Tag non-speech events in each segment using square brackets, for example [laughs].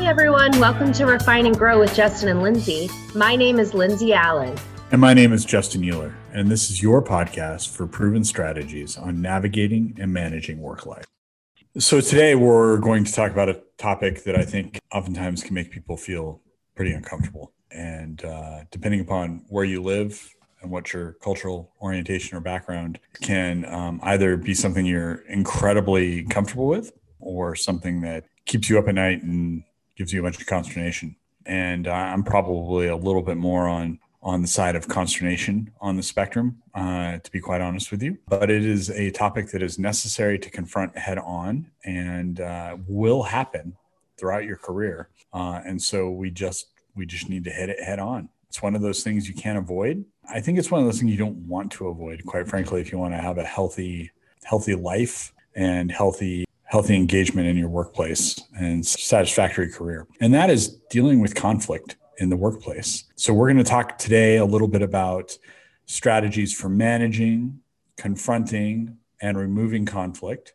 Hi, everyone. Welcome to Refine and Grow with Justin and Lindsay. My name is Lindsay Allen. And my name is Justin Euler. And this is your podcast for proven strategies on navigating and managing work life. So, today we're going to talk about a topic that I think oftentimes can make people feel pretty uncomfortable. And uh, depending upon where you live and what your cultural orientation or background can um, either be something you're incredibly comfortable with or something that keeps you up at night and gives you a bunch of consternation. And I'm probably a little bit more on on the side of consternation on the spectrum, uh, to be quite honest with you. But it is a topic that is necessary to confront head on and uh, will happen throughout your career. Uh, and so we just we just need to hit it head on. It's one of those things you can't avoid. I think it's one of those things you don't want to avoid, quite frankly, if you want to have a healthy healthy life and healthy healthy engagement in your workplace and satisfactory career. And that is dealing with conflict in the workplace. So, we're going to talk today a little bit about strategies for managing, confronting, and removing conflict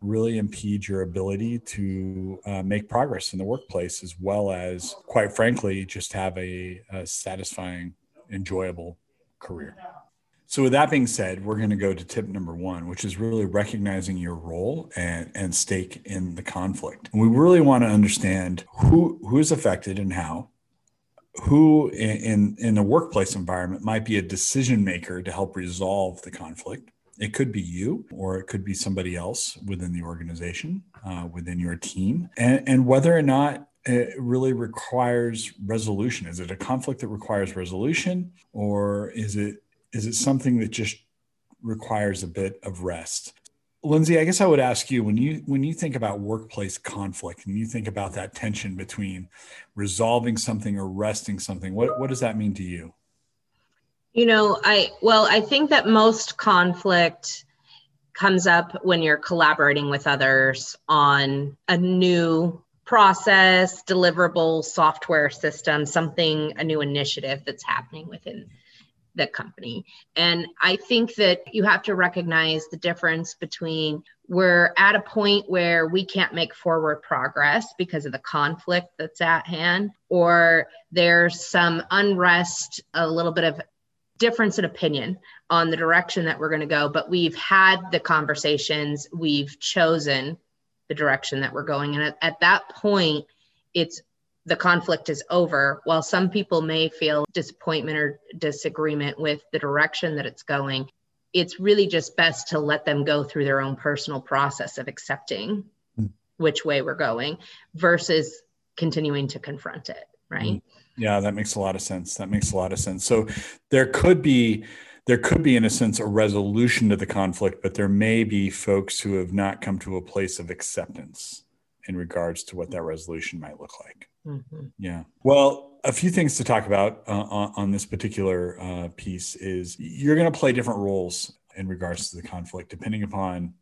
really impede your ability to uh, make progress in the workplace, as well as, quite frankly, just have a, a satisfying, enjoyable career. So, with that being said, we're going to go to tip number one, which is really recognizing your role and, and stake in the conflict. And we really want to understand who who is affected and how, who in in the workplace environment might be a decision maker to help resolve the conflict. It could be you, or it could be somebody else within the organization, uh, within your team, and, and whether or not it really requires resolution. Is it a conflict that requires resolution, or is it is it something that just requires a bit of rest? Lindsay, I guess I would ask you when you when you think about workplace conflict and you think about that tension between resolving something or resting something, what what does that mean to you? You know, I well, I think that most conflict comes up when you're collaborating with others on a new process, deliverable software system, something, a new initiative that's happening within the company. And I think that you have to recognize the difference between we're at a point where we can't make forward progress because of the conflict that's at hand, or there's some unrest, a little bit of difference in opinion on the direction that we're going to go. But we've had the conversations, we've chosen the direction that we're going. And at, at that point, it's the conflict is over, while some people may feel disappointment or disagreement with the direction that it's going, it's really just best to let them go through their own personal process of accepting mm. which way we're going versus continuing to confront it, right? Mm. Yeah, that makes a lot of sense. That makes a lot of sense. So there could be there could be in a sense a resolution to the conflict, but there may be folks who have not come to a place of acceptance in regards to what that resolution might look like. Mm-hmm. Yeah. Well, a few things to talk about uh, on, this particular uh, piece is you're going to play different roles in regards to the conflict, depending upon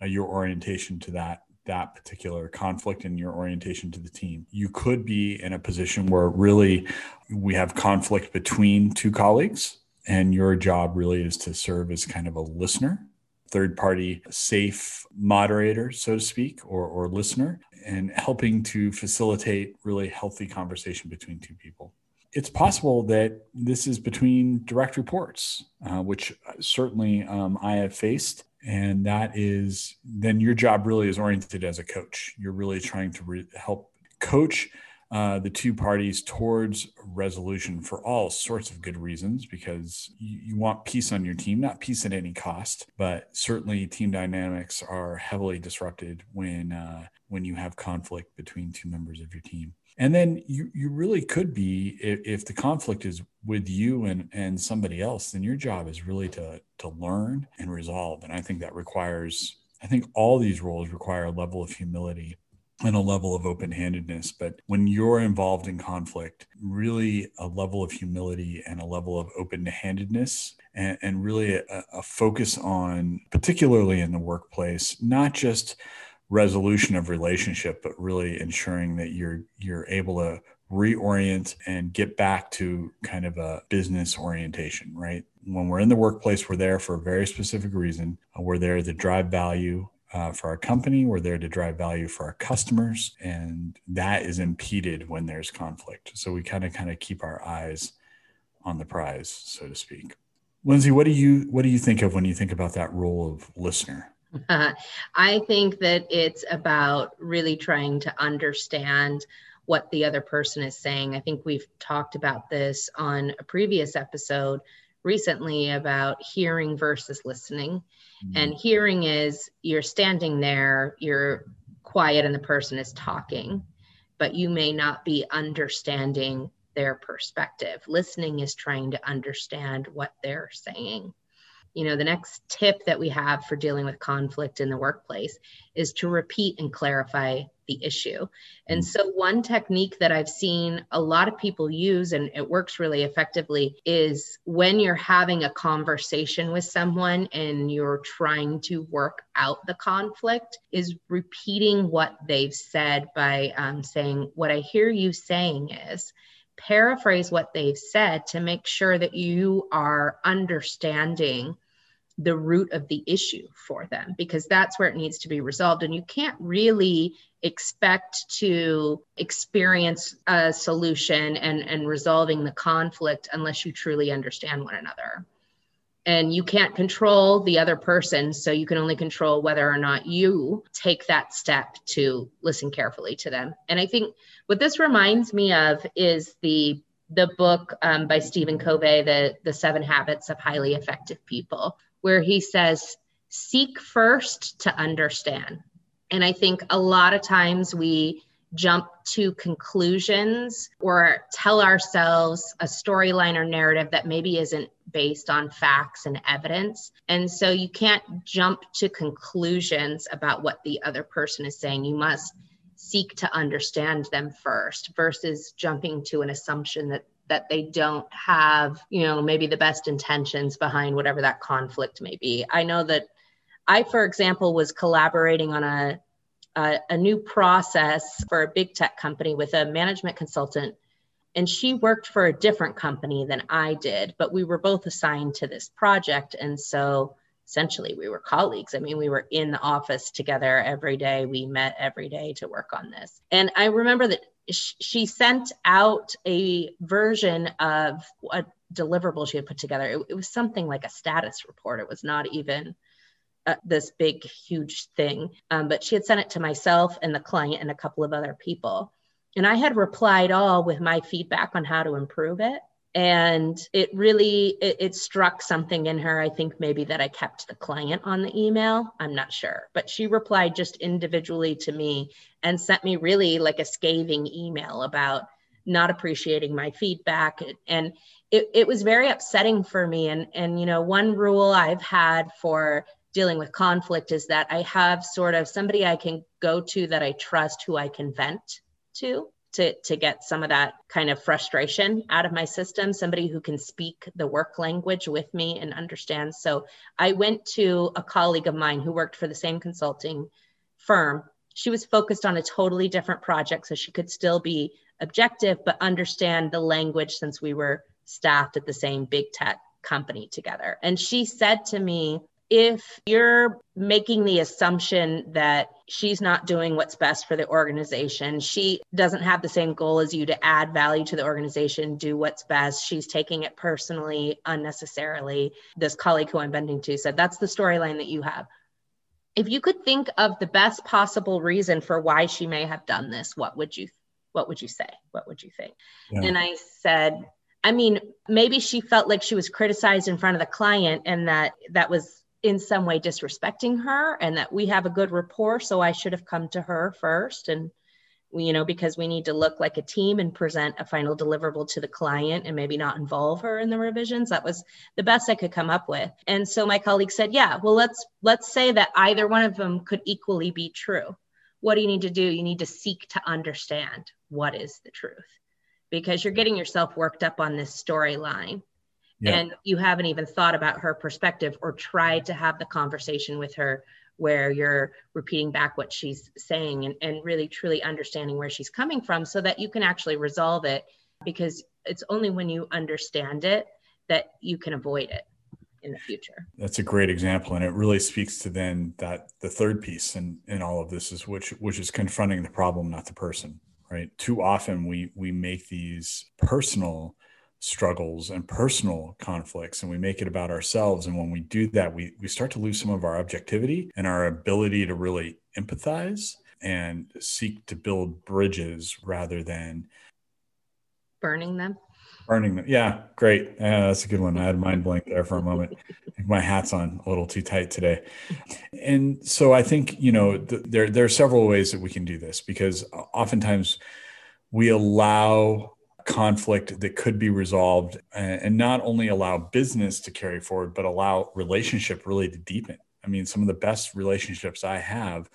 uh, your orientation to that that particular conflict and your orientation to the team. You could be in a position where really we have conflict between two colleagues, and your job really is to serve as kind of a listener third party safe moderator, so to speak, or, or listener, and helping to facilitate really healthy conversation between two people. It's possible that this is between direct reports, uh, which certainly um, I have faced. And that is then your job really is oriented as a coach. You're really trying to re- help coach uh, the two parties towards resolution for all sorts of good reasons because you, you, want peace on your team, not peace at any cost, but certainly team dynamics are heavily disrupted when uh, when you have conflict between two members of your team. And then you, you really could be if, if the conflict is with you and, and somebody else, then your job is really to to learn and resolve. And I think that requires I think all these roles require a level of humility and a level of open handedness. But when you're involved in conflict, really a level of humility and a level of open handedness and, and, really a, a focus on, particularly in the workplace, not just resolution of relationship, but really ensuring that you're you're able to reorient and get back to kind of a business orientation, right? When we're in the workplace, we're there for a very specific reason. We're there to drive value uh, for our company. We're there to drive value for our customers, and that is impeded when there's conflict. So we kind of kind of keep our eyes on the prize, so to speak. Lindsay, what do you what do you think of when you think about that role of listener? Uh, [laughs] I think that it's about really trying to understand what the other person is saying. I think we've talked about this on a previous episode recently about hearing versus listening. Mm-hmm. And hearing is you're standing there, you're quiet, and the person is talking, but you may not be understanding their perspective. Listening is trying to understand what they're saying you know the next tip that we have for dealing with conflict in the workplace is to repeat and clarify the issue. And so one technique that i've seen a lot of people use and it works really effectively is when you're having a conversation with someone and you're trying to work out the conflict is repeating what they've said by um, saying what i hear you saying is paraphrase what they've said to make sure that you are understanding the root of the issue for them because that's where it needs to be resolved. And you can't really expect to experience a solution and, and resolving the conflict unless you truly understand one another. And you can't control the other person, so you can only control whether or not you take that step to listen carefully to them. And I think what this reminds me of is the the book um, by Stephen Covey, the the Seven Habits of Highly Effective People where he says, seek first to understand. And I think a lot of times we jump to conclusions or tell ourselves a storyline or narrative that maybe isn't based on facts and evidence. And so you can't jump to conclusions about what the other person is saying. You must seek to understand them first versus jumping to an assumption that that they don't have, you know, maybe the best intentions behind whatever that conflict may be. I know that I, for example, was collaborating on a, a, a new process for a big tech company with a management consultant. And she worked for a different company than I did, but we were both assigned to this project. And so essentially we were colleagues. I mean, we were in the office together every day. We met every day to work on this. And I remember that she sent out a version of a deliverable she had put together. It, it was something like a status report. It was not even uh, this big, huge thing. Um, but she had sent it to myself and the client and a couple of other people. And I had replied all with my feedback on how to improve it and it really it, it, struck something in her i think maybe that i kept the client on the email. I'm not sure. But she replied just individually to me and sent me really like a scathing email about not appreciating my feedback. And it, it was very upsetting for me. And and you know one rule i've had for dealing with conflict is that i have sort of somebody i can go to that i trust who i can vent to to, to get some of that kind of frustration out of my system, somebody who can speak the work language with me and understand. So I went to a colleague of mine who worked for the same consulting firm. She was focused on a totally different project, so she could still be objective, but understand the language since we were staffed at the same big tech company together. And she said to me, if you're making the assumption that she's not doing what's best for the organization, she doesn't have the same goal as you to add value to the organization, do what's best. She's taking it personally, unnecessarily. This colleague who I'm bending to said, That's the storyline that you have. If you could think of the best possible reason for why she may have done this, what would you what would you say? What would you think? Yeah. And I said, I mean, maybe she felt like she was criticized in front of the client and that that was in some way disrespecting her and that we have a good rapport so i should have come to her first. And you know because we need to look like a team and present a final deliverable to the client and maybe not involve her in the revisions. That was the best i could come up with. And so my colleague said yeah well let's let's say that either one of them could equally be true. What do you need to do? You need to seek to understand what is the truth. Because you're getting yourself worked up on this storyline yeah. and you haven't even thought about her perspective or tried to have the conversation with her where you're repeating back what she's saying and, and really truly understanding where she's coming from so that you can actually resolve it because it's only when you understand it that you can avoid it in the future. That's a great example, and it really speaks to then that the third piece in in all of this is which which is confronting the problem, not the person. Right. Too often we we make these personal struggles and personal conflicts and we make it about ourselves. And when we do that we we start to lose some of our objectivity and our ability to really empathize and seek to build bridges rather than burning them? Burning them. Yeah great. Yeah, that's a good one. I had mind blank there for a moment. [laughs] My hat's on a little too tight today. And so i think you know th- there there are several ways that we can do this because oftentimes we allow conflict that could be resolved and not only allow business to carry forward but allow relationship really to deepen. I mean some of the best relationships i have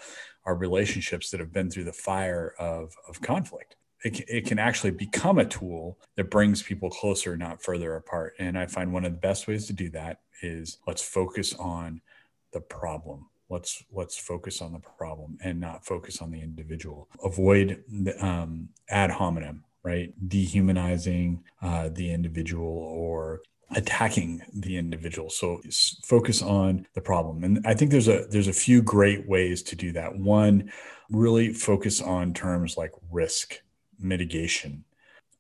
are relationships that have been through the fire of, of conflict. It, it can actually become a tool that brings people closer not further apart. And i find one of the best ways to do that is let's focus on the problem. Let's let's focus on the problem and not focus on the individual. Avoid um, ad hominem right? Dehumanizing uh, the individual or attacking the individual. So focus on the problem. And i think there's a there's a few great ways to do that. One really focus on terms like risk mitigation.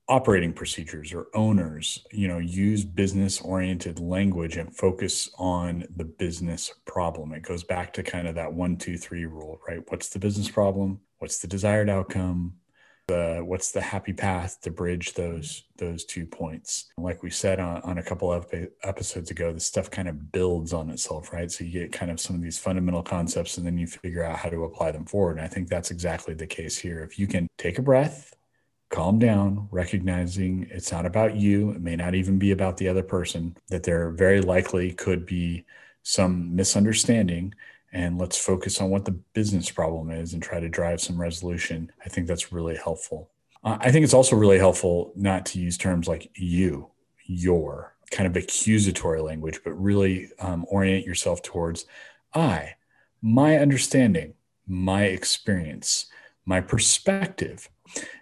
Operating procedures or owners you know use business oriented language and focus on the business problem. It goes back to kind of that one two three rule right? What's the business problem? What's the desired outcome the what's the happy path to bridge those those two points? Like we said on, on a couple of episodes ago this stuff kind of builds on itself right? So you get kind of some of these fundamental concepts and then you figure out how to apply them forward. And i think that's exactly the case here. If you can take a breath calm down recognizing it's not about you it may not even be about the other person that there very likely could be some misunderstanding and let's focus on what the business problem is and try to drive some resolution. I think that's really helpful. Uh, I think it's also really helpful not to use terms like you, your, kind of accusatory language, but really um, orient yourself towards I, my understanding, my experience, my perspective,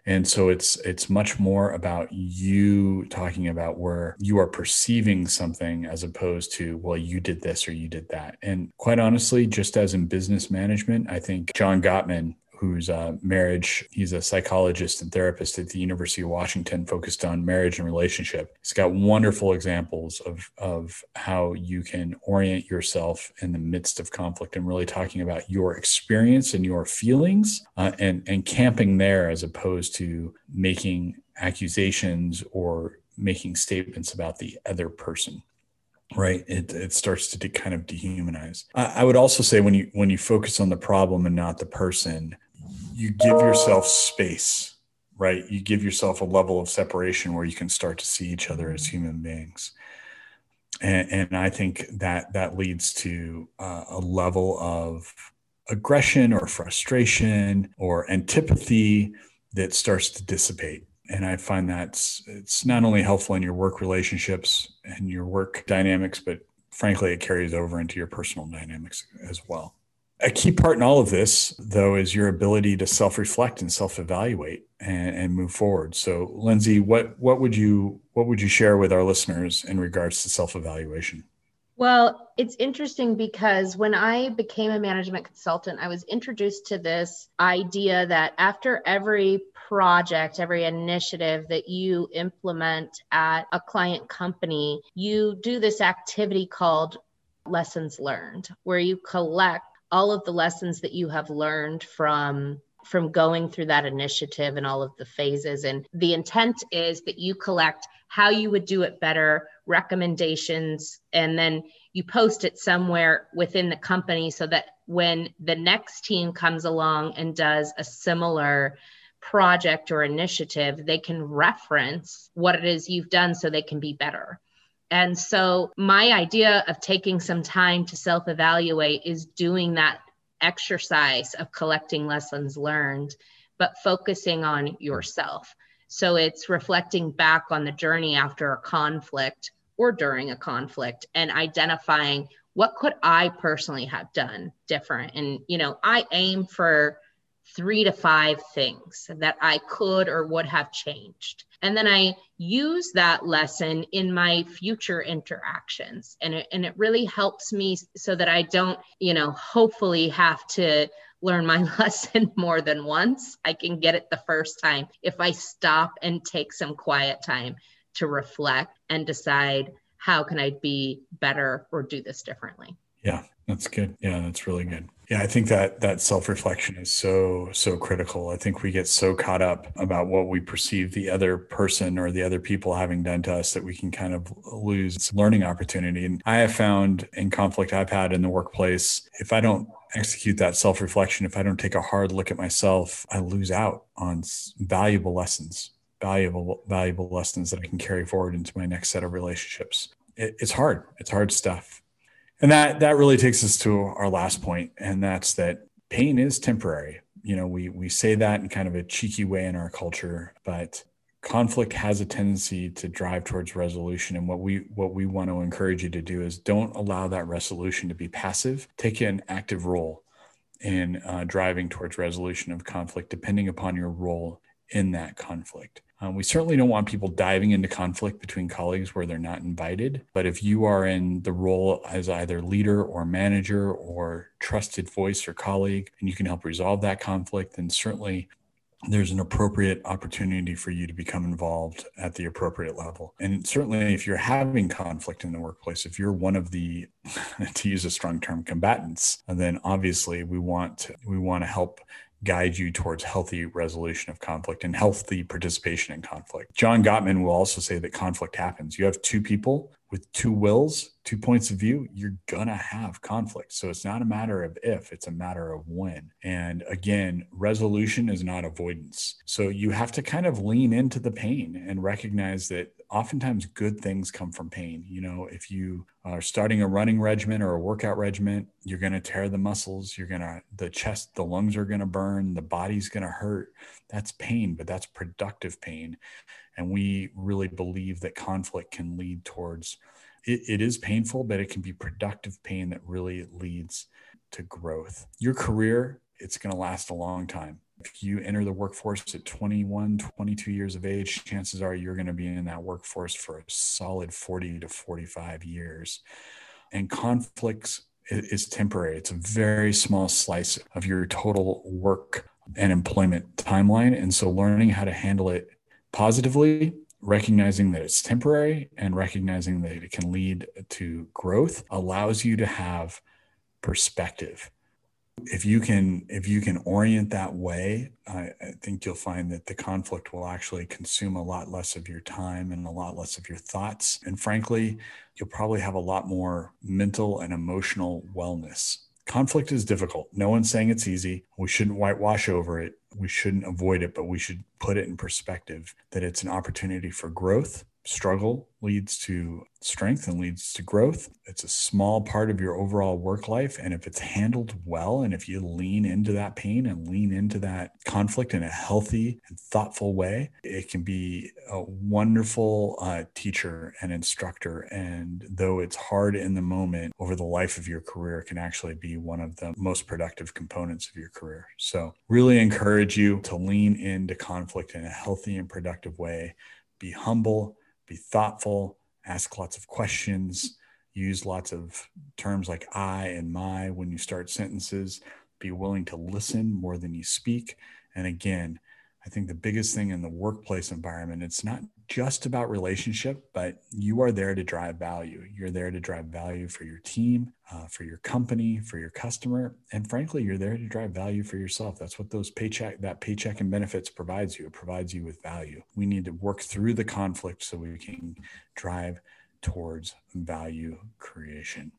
and so it's it's much more about you talking about where you are perceiving something as opposed to well you did this or you did that. And quite honestly just as in business management i think john gottman who's a marriage. He's a psychologist and therapist at the University of Washington, focused on marriage and relationship. He's got wonderful examples of of how you can orient yourself in the midst of conflict, and really talking about your experience and your feelings, uh, and and camping there as opposed to making accusations or making statements about the other person right it, it starts to de- kind of dehumanize I, I would also say when you when you focus on the problem and not the person you give yourself space, right? You give yourself a level of separation where you can start to see each other as human beings. And, and I think that that leads to uh, a level of aggression or frustration or antipathy that starts to dissipate. And I find that it's not only helpful in your work relationships and your work dynamics, but frankly, it carries over into your personal dynamics as well. A key part in all of this, though, is your ability to self-reflect and self-evaluate and, and, move forward. So, Lindsay, what what would you what would you share with our listeners in regards to self-evaluation? Well, it's interesting because when I became a management consultant, I was introduced to this idea that after every project, every initiative that you implement at a client company, you do this activity called lessons learned, where you collect all of the lessons that you have learned from from going through that initiative and all of the phases. And the intent is that you collect how you would do it better recommendations and then you post it somewhere within the company so that when the next team comes along and does a similar project or initiative they can reference what it is you've done so they can be better and so, my idea of taking some time to self evaluate is doing that exercise of collecting lessons learned, but focusing on yourself. So, it's reflecting back on the journey after a conflict or during a conflict and identifying what could I personally have done different. And, you know, I aim for three to five things that I could or would have changed. And then I use that lesson in my future interactions. And it, and it really helps me so that I don't, you know, hopefully have to learn my [laughs] lesson more than once. I can get it the first time if I stop and take some quiet time to reflect and decide how can I be better or do this differently. Yeah, that's good. Yeah, that's really good. Yeah, I think that that self-reflection is so so critical. I think we get so caught up about what we perceive the other person or the other people having done to us that we can kind of lose learning opportunity. And I have found in conflict I've had in the workplace, if I don't execute that self-reflection, if I don't take a hard look at myself, I lose out on valuable lessons, valuable valuable lessons that I can carry forward into my next set of relationships. It, it's hard. It's hard stuff and that that really takes us to our last point and that's that pain is temporary. You know we we say that in kind of a cheeky way in our culture but conflict has a tendency to drive towards resolution. And what we what we want to encourage you to do is don't allow that resolution to be passive. Take an active role in uh, driving towards resolution of conflict depending upon your role in that conflict um, we certainly don't want people diving into conflict between colleagues where they're not invited. But if you are in the role as either leader or manager or trusted voice or colleague, and you can help resolve that conflict, then certainly there's an appropriate opportunity for you to become involved at the appropriate level. And certainly, if you're having conflict in the workplace, if you're one of the, [laughs] to use a strong term, combatants, then obviously we want to, we want to help guide you towards healthy resolution of conflict and healthy participation in conflict. John Gottman will also say that conflict happens. You have two people with two wills, two points of view, you're gonna have conflict. So it's not a matter of if, it's a matter of when. And again, resolution is not avoidance. So you have to kind of lean into the pain and recognize that oftentimes good things come from pain. You know, if you are starting a running regimen or a workout regimen, you're going to tear the muscles, you're going to, the chest, the lungs are going to burn, the body's going to hurt. That's pain, but that's productive pain. And we really believe that conflict can lead towards, it, it is painful, but it can be productive pain that really leads to growth. Your career, it's going to last a long time if you enter the workforce at 21, 22 years of age, chances are you're going to be in that workforce for a solid 40 to 45 years. And conflicts is temporary. It's a very small slice of your total work and employment timeline. And so learning how to handle it positively, recognizing that it's temporary and recognizing that it can lead to growth allows you to have perspective if you can if you can orient that way I, I, think you'll find that the conflict will actually consume a lot less of your time and a lot less of your thoughts. And frankly you'll probably have a lot more mental and emotional wellness. Conflict is difficult. No one's saying it's easy. We shouldn't whitewash over it. We shouldn't avoid it but we should put it in perspective that it's an opportunity for growth struggle leads to strength and leads to growth. It's a small part of your overall work life. And if it's handled well, and if you lean into that pain and lean into that conflict in a healthy and thoughtful way, it can be a wonderful uh, teacher and instructor. And though it's hard in the moment, over the life of your career, can actually be one of the most productive components of your career. So, really encourage you to lean into conflict in a healthy and productive way. Be humble be thoughtful, ask lots of questions, use lots of terms like I and my when you start sentences, be willing to listen more than you speak. And again, I think the biggest thing in the workplace environment, it's not just about relationship, but you are there to drive value. You're there to drive value for your team, uh, for your company, for your customer, and frankly, you're there to drive value for yourself. That's what those paycheck, that paycheck and benefits provides you. It provides you with value. We need to work through the conflict so we can drive towards value creation.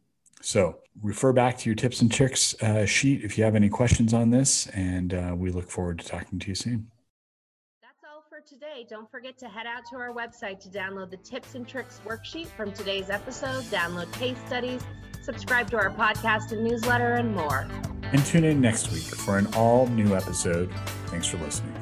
So refer back to your tips and tricks uh, sheet if you have any questions on this, and uh, we look forward to talking to you soon today. Don't forget to head out to our website to download the tips and tricks worksheet from today's episode, download case studies, subscribe to our podcast and newsletter, and more. And tune in next week for an all new episode. Thanks for listening.